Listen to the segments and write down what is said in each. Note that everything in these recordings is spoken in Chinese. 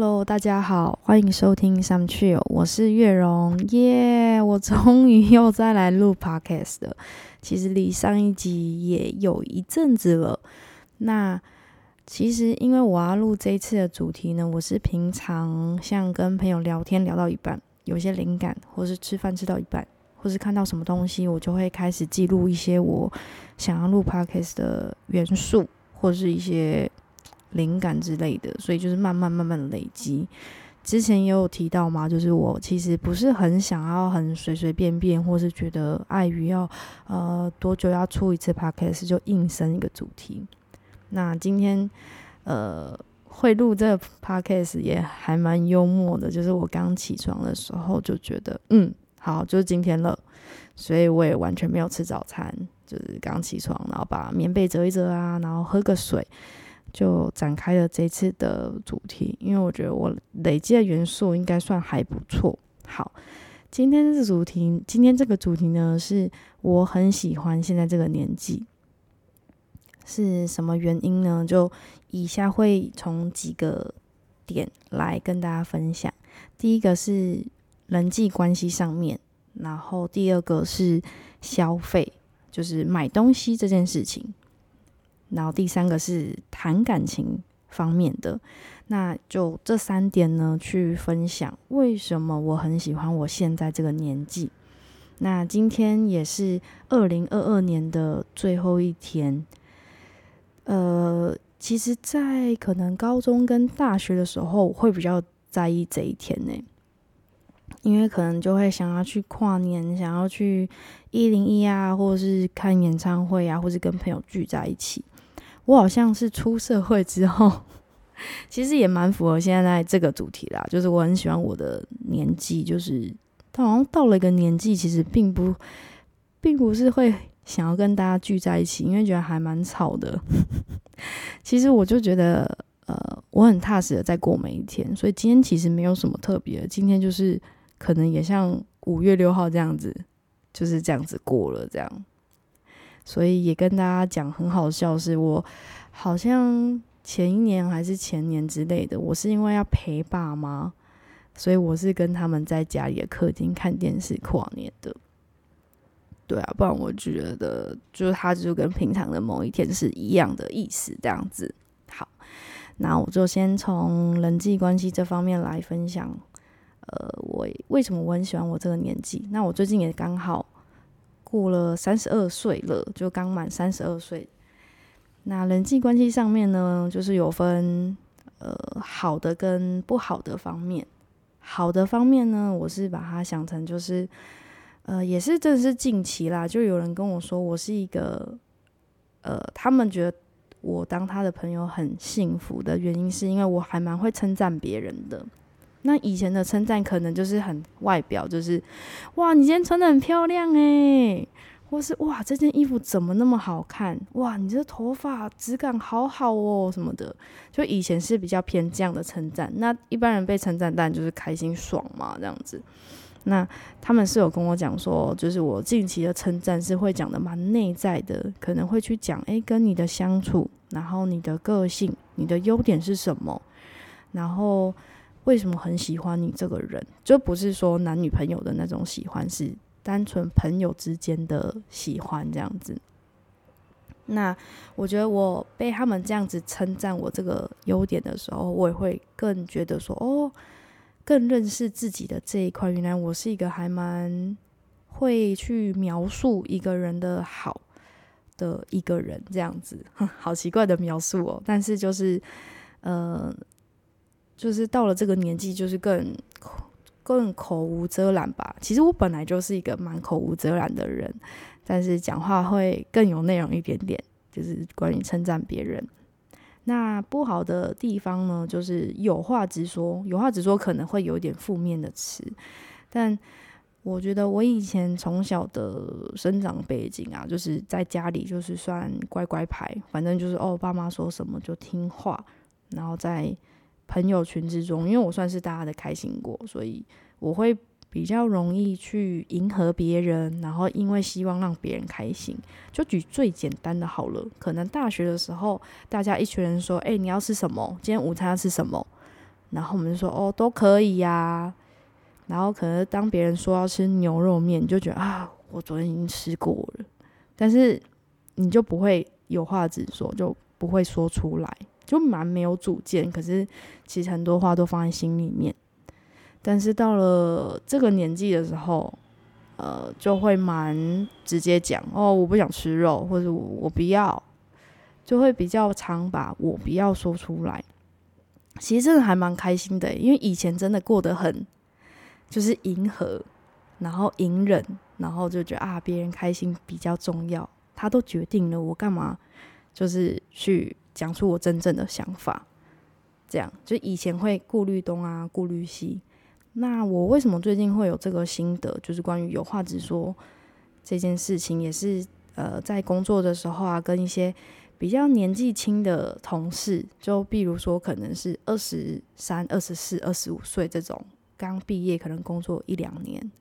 Hello，大家好，欢迎收听 Some Chill，我是月荣，耶！我终于又再来录 Podcast 了。其实离上一集也有一阵子了。那其实因为我要录这一次的主题呢，我是平常像跟朋友聊天聊到一半，有些灵感，或是吃饭吃到一半，或是看到什么东西，我就会开始记录一些我想要录 Podcast 的元素，或是一些。灵感之类的，所以就是慢慢慢慢累积。之前也有提到嘛，就是我其实不是很想要很随随便便，或是觉得碍于要呃多久要出一次 podcast 就硬生一个主题。那今天呃会录这个 podcast 也还蛮幽默的，就是我刚起床的时候就觉得嗯好就是今天了，所以我也完全没有吃早餐，就是刚起床然后把棉被折一折啊，然后喝个水。就展开了这次的主题，因为我觉得我累积的元素应该算还不错。好，今天的主题，今天这个主题呢，是我很喜欢现在这个年纪，是什么原因呢？就以下会从几个点来跟大家分享。第一个是人际关系上面，然后第二个是消费，就是买东西这件事情。然后第三个是谈感情方面的，那就这三点呢，去分享为什么我很喜欢我现在这个年纪。那今天也是二零二二年的最后一天，呃，其实，在可能高中跟大学的时候，会比较在意这一天呢，因为可能就会想要去跨年，想要去一零一啊，或者是看演唱会啊，或是跟朋友聚在一起。我好像是出社会之后，其实也蛮符合现在这个主题啦。就是我很喜欢我的年纪，就是好像到了一个年纪，其实并不，并不是会想要跟大家聚在一起，因为觉得还蛮吵的。其实我就觉得，呃，我很踏实的在过每一天，所以今天其实没有什么特别。今天就是可能也像五月六号这样子，就是这样子过了这样。所以也跟大家讲，很好笑，是我好像前一年还是前年之类的，我是因为要陪爸妈，所以我是跟他们在家里的客厅看电视跨年的。对啊，不然我觉得就是他就跟平常的某一天是一样的意思，这样子。好，那我就先从人际关系这方面来分享。呃，我为什么我很喜欢我这个年纪？那我最近也刚好。过了三十二岁了，就刚满三十二岁。那人际关系上面呢，就是有分呃好的跟不好的方面。好的方面呢，我是把它想成就是呃，也是正是近期啦，就有人跟我说我是一个呃，他们觉得我当他的朋友很幸福的原因，是因为我还蛮会称赞别人的。那以前的称赞可能就是很外表，就是哇，你今天穿的很漂亮诶，或是哇，这件衣服怎么那么好看？哇，你这头发质感好好哦，什么的。就以前是比较偏这样的称赞。那一般人被称赞，当然就是开心爽嘛，这样子。那他们是有跟我讲说，就是我近期的称赞是会讲的蛮内在的，可能会去讲诶，跟你的相处，然后你的个性，你的优点是什么，然后。为什么很喜欢你这个人？就不是说男女朋友的那种喜欢，是单纯朋友之间的喜欢这样子。那我觉得我被他们这样子称赞我这个优点的时候，我也会更觉得说，哦，更认识自己的这一块。原来我是一个还蛮会去描述一个人的好的一个人，这样子，好奇怪的描述哦。但是就是，呃。就是到了这个年纪，就是更更口无遮拦吧。其实我本来就是一个蛮口无遮拦的人，但是讲话会更有内容一点点。就是关于称赞别人，那不好的地方呢，就是有话直说。有话直说可能会有点负面的词，但我觉得我以前从小的生长背景啊，就是在家里就是算乖乖牌，反正就是哦，爸妈说什么就听话，然后在。朋友群之中，因为我算是大家的开心果，所以我会比较容易去迎合别人，然后因为希望让别人开心。就举最简单的好了，可能大学的时候，大家一群人说：“哎，你要吃什么？今天午餐要吃什么？”然后我们就说哦都可以呀。然后可能当别人说要吃牛肉面，你就觉得啊，我昨天已经吃过了，但是你就不会有话直说，就不会说出来，就蛮没有主见。可是其实很多话都放在心里面。但是到了这个年纪的时候，呃，就会蛮直接讲哦，我不想吃肉，或者我我不要，就会比较常把我不要说出来。其实真的还蛮开心的，因为以前真的过得很。就是迎合，然后隐忍，然后就觉得啊，别人开心比较重要。他都决定了，我干嘛就是去讲出我真正的想法？这样就以前会顾虑东啊，顾虑西。那我为什么最近会有这个心得？就是关于有话直说这件事情，也是呃，在工作的时候啊，跟一些比较年纪轻的同事，就比如说可能是二十三、二十四、二十五岁这种。刚毕业，可能工作一两年。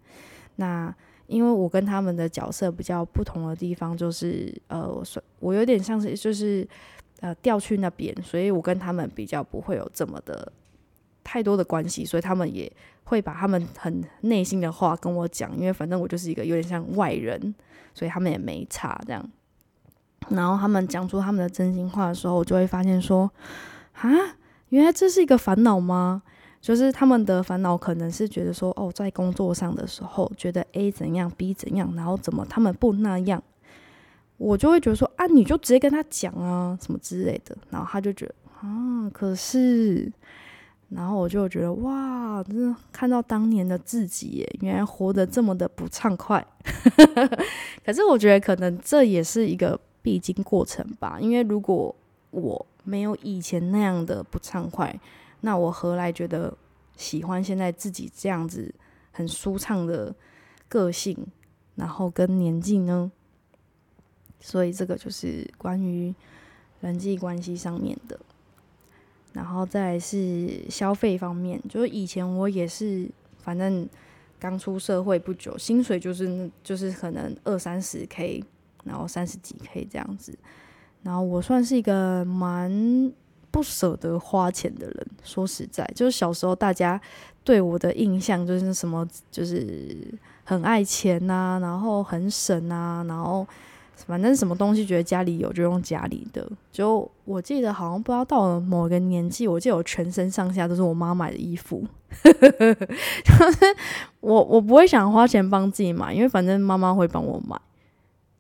那因为我跟他们的角色比较不同的地方，就是呃，我我有点像是就是呃调去那边，所以我跟他们比较不会有这么的太多的关系，所以他们也会把他们很内心的话跟我讲。因为反正我就是一个有点像外人，所以他们也没差这样。然后他们讲出他们的真心话的时候，我就会发现说啊，原来这是一个烦恼吗？就是他们的烦恼可能是觉得说，哦，在工作上的时候，觉得 A 怎样，B 怎样，然后怎么他们不那样，我就会觉得说，啊，你就直接跟他讲啊，什么之类的，然后他就觉得，啊，可是，然后我就觉得，哇，真的看到当年的自己，原来活得这么的不畅快，可是我觉得可能这也是一个必经过程吧，因为如果我没有以前那样的不畅快。那我何来觉得喜欢现在自己这样子很舒畅的个性，然后跟年纪呢？所以这个就是关于人际关系上面的，然后再是消费方面，就是以前我也是，反正刚出社会不久，薪水就是就是可能二三十 K，然后三十几 K 这样子，然后我算是一个蛮。不舍得花钱的人，说实在，就是小时候大家对我的印象就是什么，就是很爱钱呐，然后很省啊，然后反正什么东西觉得家里有就用家里的。就我记得好像不知道到了某个年纪，我记得我全身上下都是我妈买的衣服，就 是我我不会想花钱帮自己买，因为反正妈妈会帮我买，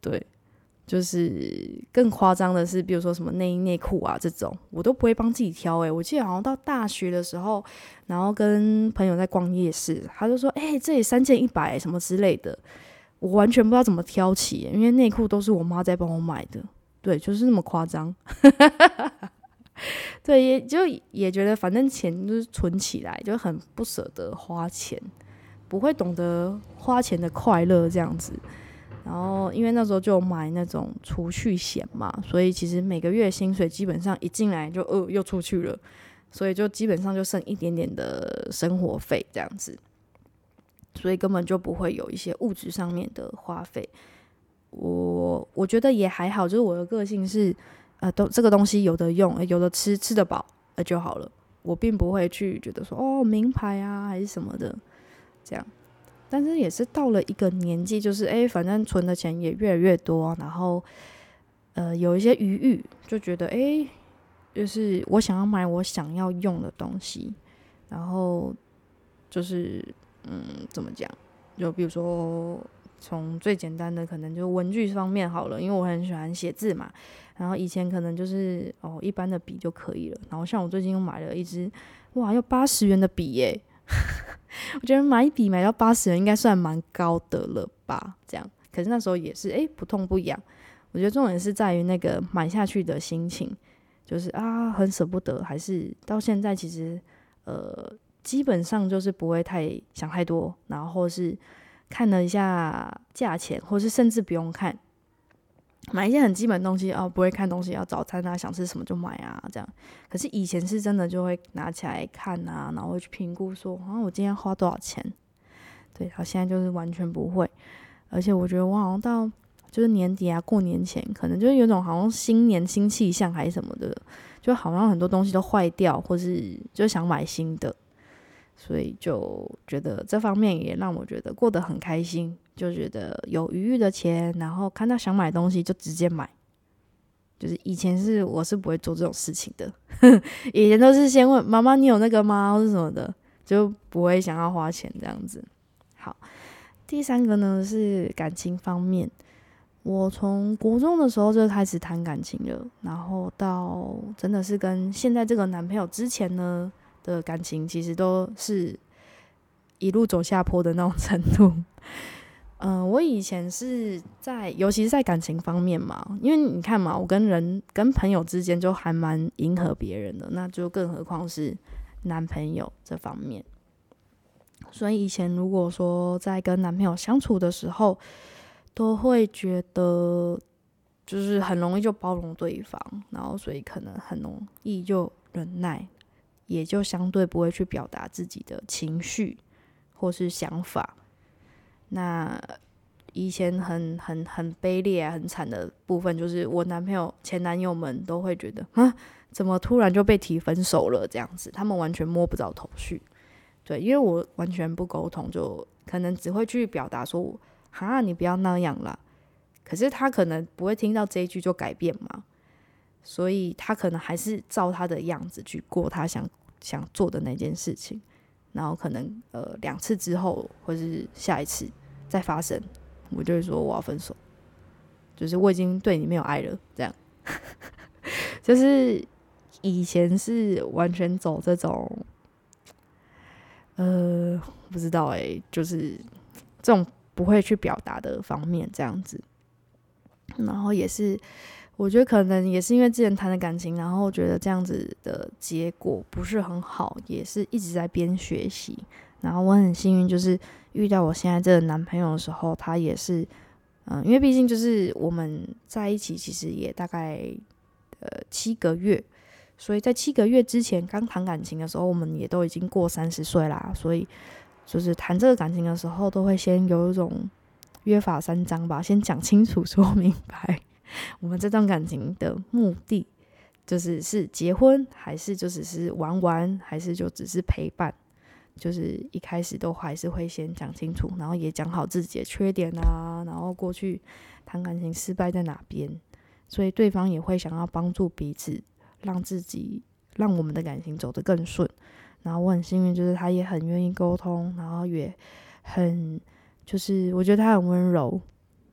对。就是更夸张的是，比如说什么内衣内裤啊这种，我都不会帮自己挑。诶，我记得好像到大学的时候，然后跟朋友在逛夜市，他就说：“哎，这里三件一百什么之类的。”我完全不知道怎么挑起，因为内裤都是我妈在帮我买的。对，就是那么夸张。对，也就也觉得反正钱就是存起来，就很不舍得花钱，不会懂得花钱的快乐这样子。然后，因为那时候就买那种储蓄险嘛，所以其实每个月薪水基本上一进来就呃又出去了，所以就基本上就剩一点点的生活费这样子，所以根本就不会有一些物质上面的花费。我我觉得也还好，就是我的个性是呃都这个东西有的用，有的吃吃得饱呃就好了，我并不会去觉得说哦名牌啊还是什么的这样。但是也是到了一个年纪，就是哎，反正存的钱也越来越多，然后呃有一些余裕，就觉得哎，就是我想要买我想要用的东西，然后就是嗯，怎么讲？就比如说从最简单的，可能就文具方面好了，因为我很喜欢写字嘛。然后以前可能就是哦一般的笔就可以了，然后像我最近又买了一支哇，要八十元的笔耶。我觉得买笔买到八十元应该算蛮高的了吧？这样，可是那时候也是，哎，不痛不痒。我觉得重点是在于那个买下去的心情，就是啊，很舍不得。还是到现在，其实呃，基本上就是不会太想太多，然后是看了一下价钱，或是甚至不用看。买一些很基本的东西哦，不会看东西，要早餐啊，想吃什么就买啊，这样。可是以前是真的就会拿起来看啊，然后会去评估说，啊，我今天花多少钱？对，然后现在就是完全不会。而且我觉得我好像到就是年底啊，过年前，可能就是有种好像新年新气象还是什么的，就好像很多东西都坏掉，或是就想买新的，所以就觉得这方面也让我觉得过得很开心，就觉得有余裕的钱，然后看到想买东西就直接买。就是以前是我是不会做这种事情的，以前都是先问妈妈你有那个吗，或是什么的，就不会想要花钱这样子。好，第三个呢是感情方面，我从国中的时候就开始谈感情了，然后到真的是跟现在这个男朋友之前呢的感情，其实都是一路走下坡的那种程度。嗯，我以前是在，尤其是在感情方面嘛，因为你看嘛，我跟人、跟朋友之间就还蛮迎合别人的，那就更何况是男朋友这方面。所以以前如果说在跟男朋友相处的时候，都会觉得就是很容易就包容对方，然后所以可能很容易就忍耐，也就相对不会去表达自己的情绪或是想法。那以前很很很卑劣、很惨的部分，就是我男朋友、前男友们都会觉得啊，怎么突然就被提分手了？这样子，他们完全摸不着头绪。对，因为我完全不沟通，就可能只会去表达说，哈，你不要那样啦。可是他可能不会听到这一句就改变嘛，所以他可能还是照他的样子去过他想想做的那件事情。然后可能呃两次之后，或是下一次再发生，我就会说我要分手，就是我已经对你没有爱了，这样。就是以前是完全走这种，呃，不知道哎，就是这种不会去表达的方面这样子，然后也是。我觉得可能也是因为之前谈的感情，然后觉得这样子的结果不是很好，也是一直在边学习。然后我很幸运，就是遇到我现在这个男朋友的时候，他也是，嗯，因为毕竟就是我们在一起其实也大概呃七个月，所以在七个月之前刚谈感情的时候，我们也都已经过三十岁啦，所以就是谈这个感情的时候，都会先有一种约法三章吧，先讲清楚说明白。我们这段感情的目的，就是是结婚，还是就只是玩玩，还是就只是陪伴？就是一开始都还是会先讲清楚，然后也讲好自己的缺点啊，然后过去谈感情失败在哪边，所以对方也会想要帮助彼此，让自己让我们的感情走得更顺。然后我很幸运，就是他也很愿意沟通，然后也很就是我觉得他很温柔，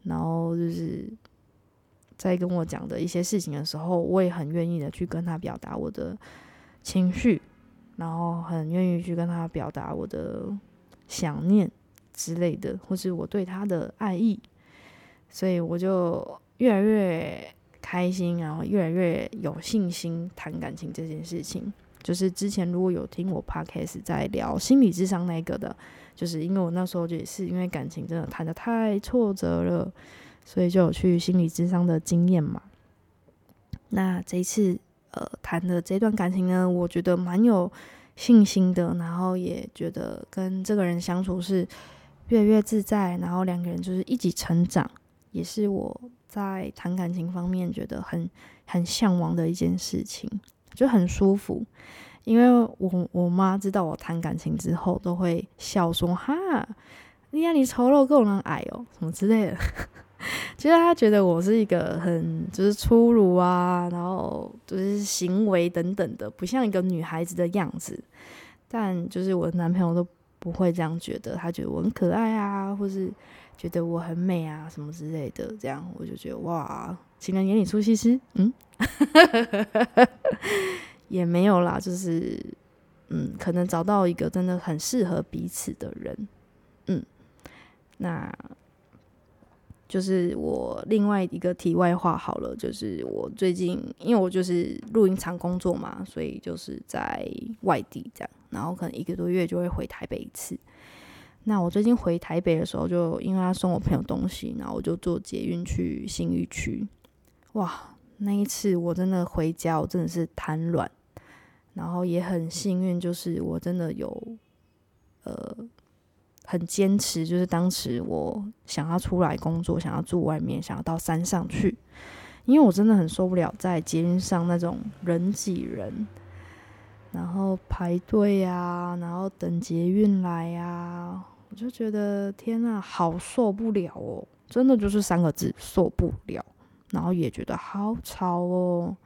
然后就是。在跟我讲的一些事情的时候，我也很愿意的去跟他表达我的情绪，然后很愿意去跟他表达我的想念之类的，或是我对他的爱意，所以我就越来越开心，然后越来越有信心谈感情这件事情。就是之前如果有听我 podcast 在聊心理智商那个的，就是因为我那时候也是因为感情真的谈的太挫折了。所以就有去心理智商的经验嘛。那这一次呃谈的这段感情呢，我觉得蛮有信心的，然后也觉得跟这个人相处是越来越自在，然后两个人就是一起成长，也是我在谈感情方面觉得很很向往的一件事情，就很舒服。因为我我妈知道我谈感情之后，都会笑说：“哈，你看你丑陋够人矮哦，什么之类的。” 其实他觉得我是一个很就是粗鲁啊，然后就是行为等等的，不像一个女孩子的样子。但就是我的男朋友都不会这样觉得，他觉得我很可爱啊，或是觉得我很美啊，什么之类的。这样我就觉得哇，情人眼里出西施，嗯，也没有啦，就是嗯，可能找到一个真的很适合彼此的人，嗯，那。就是我另外一个题外话好了，就是我最近因为我就是录音厂工作嘛，所以就是在外地这样，然后可能一个多月就会回台北一次。那我最近回台北的时候，就因为他送我朋友东西，然后我就坐捷运去新域区。哇，那一次我真的回家，我真的是瘫软，然后也很幸运，就是我真的有呃。很坚持，就是当时我想要出来工作，想要住外面，想要到山上去，因为我真的很受不了在捷运上那种人挤人，然后排队呀，然后等捷运来呀，我就觉得天呐，好受不了哦！真的就是三个字，受不了。然后也觉得好吵哦，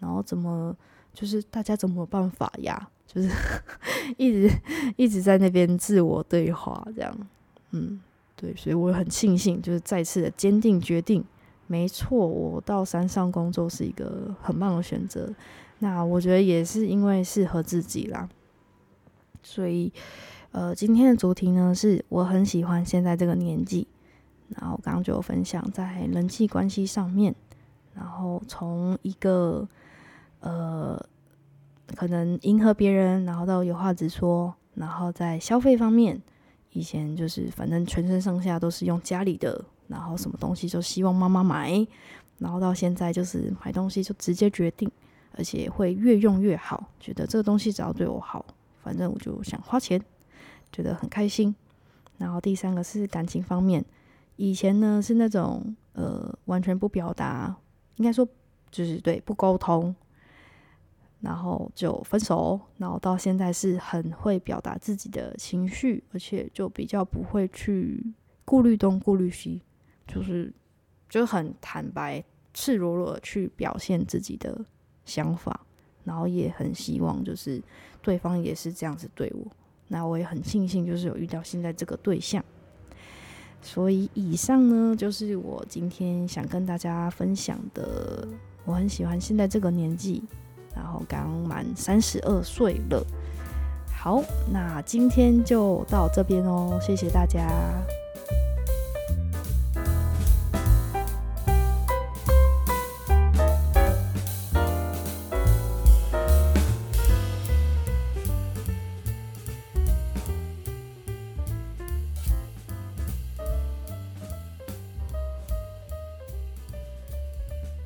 然后怎么就是大家怎么有办法呀？就是 一直一直在那边自我对话这样，嗯，对，所以我很庆幸，就是再次的坚定决定。没错，我到山上工作是一个很棒的选择。那我觉得也是因为适合自己啦。所以，呃，今天的主题呢，是我很喜欢现在这个年纪。然后刚刚就有分享在人际关系上面，然后从一个呃可能迎合别人，然后到有话直说，然后在消费方面，以前就是反正全身上下都是用家里的。然后什么东西就希望妈妈买，然后到现在就是买东西就直接决定，而且会越用越好，觉得这个东西只要对我好，反正我就想花钱，觉得很开心。然后第三个是感情方面，以前呢是那种呃完全不表达，应该说就是对不沟通，然后就分手。然后到现在是很会表达自己的情绪，而且就比较不会去顾虑东顾虑西。就是就很坦白、赤裸裸的去表现自己的想法，然后也很希望就是对方也是这样子对我。那我也很庆幸，就是有遇到现在这个对象。所以以上呢，就是我今天想跟大家分享的。我很喜欢现在这个年纪，然后刚满三十二岁了。好，那今天就到这边哦，谢谢大家。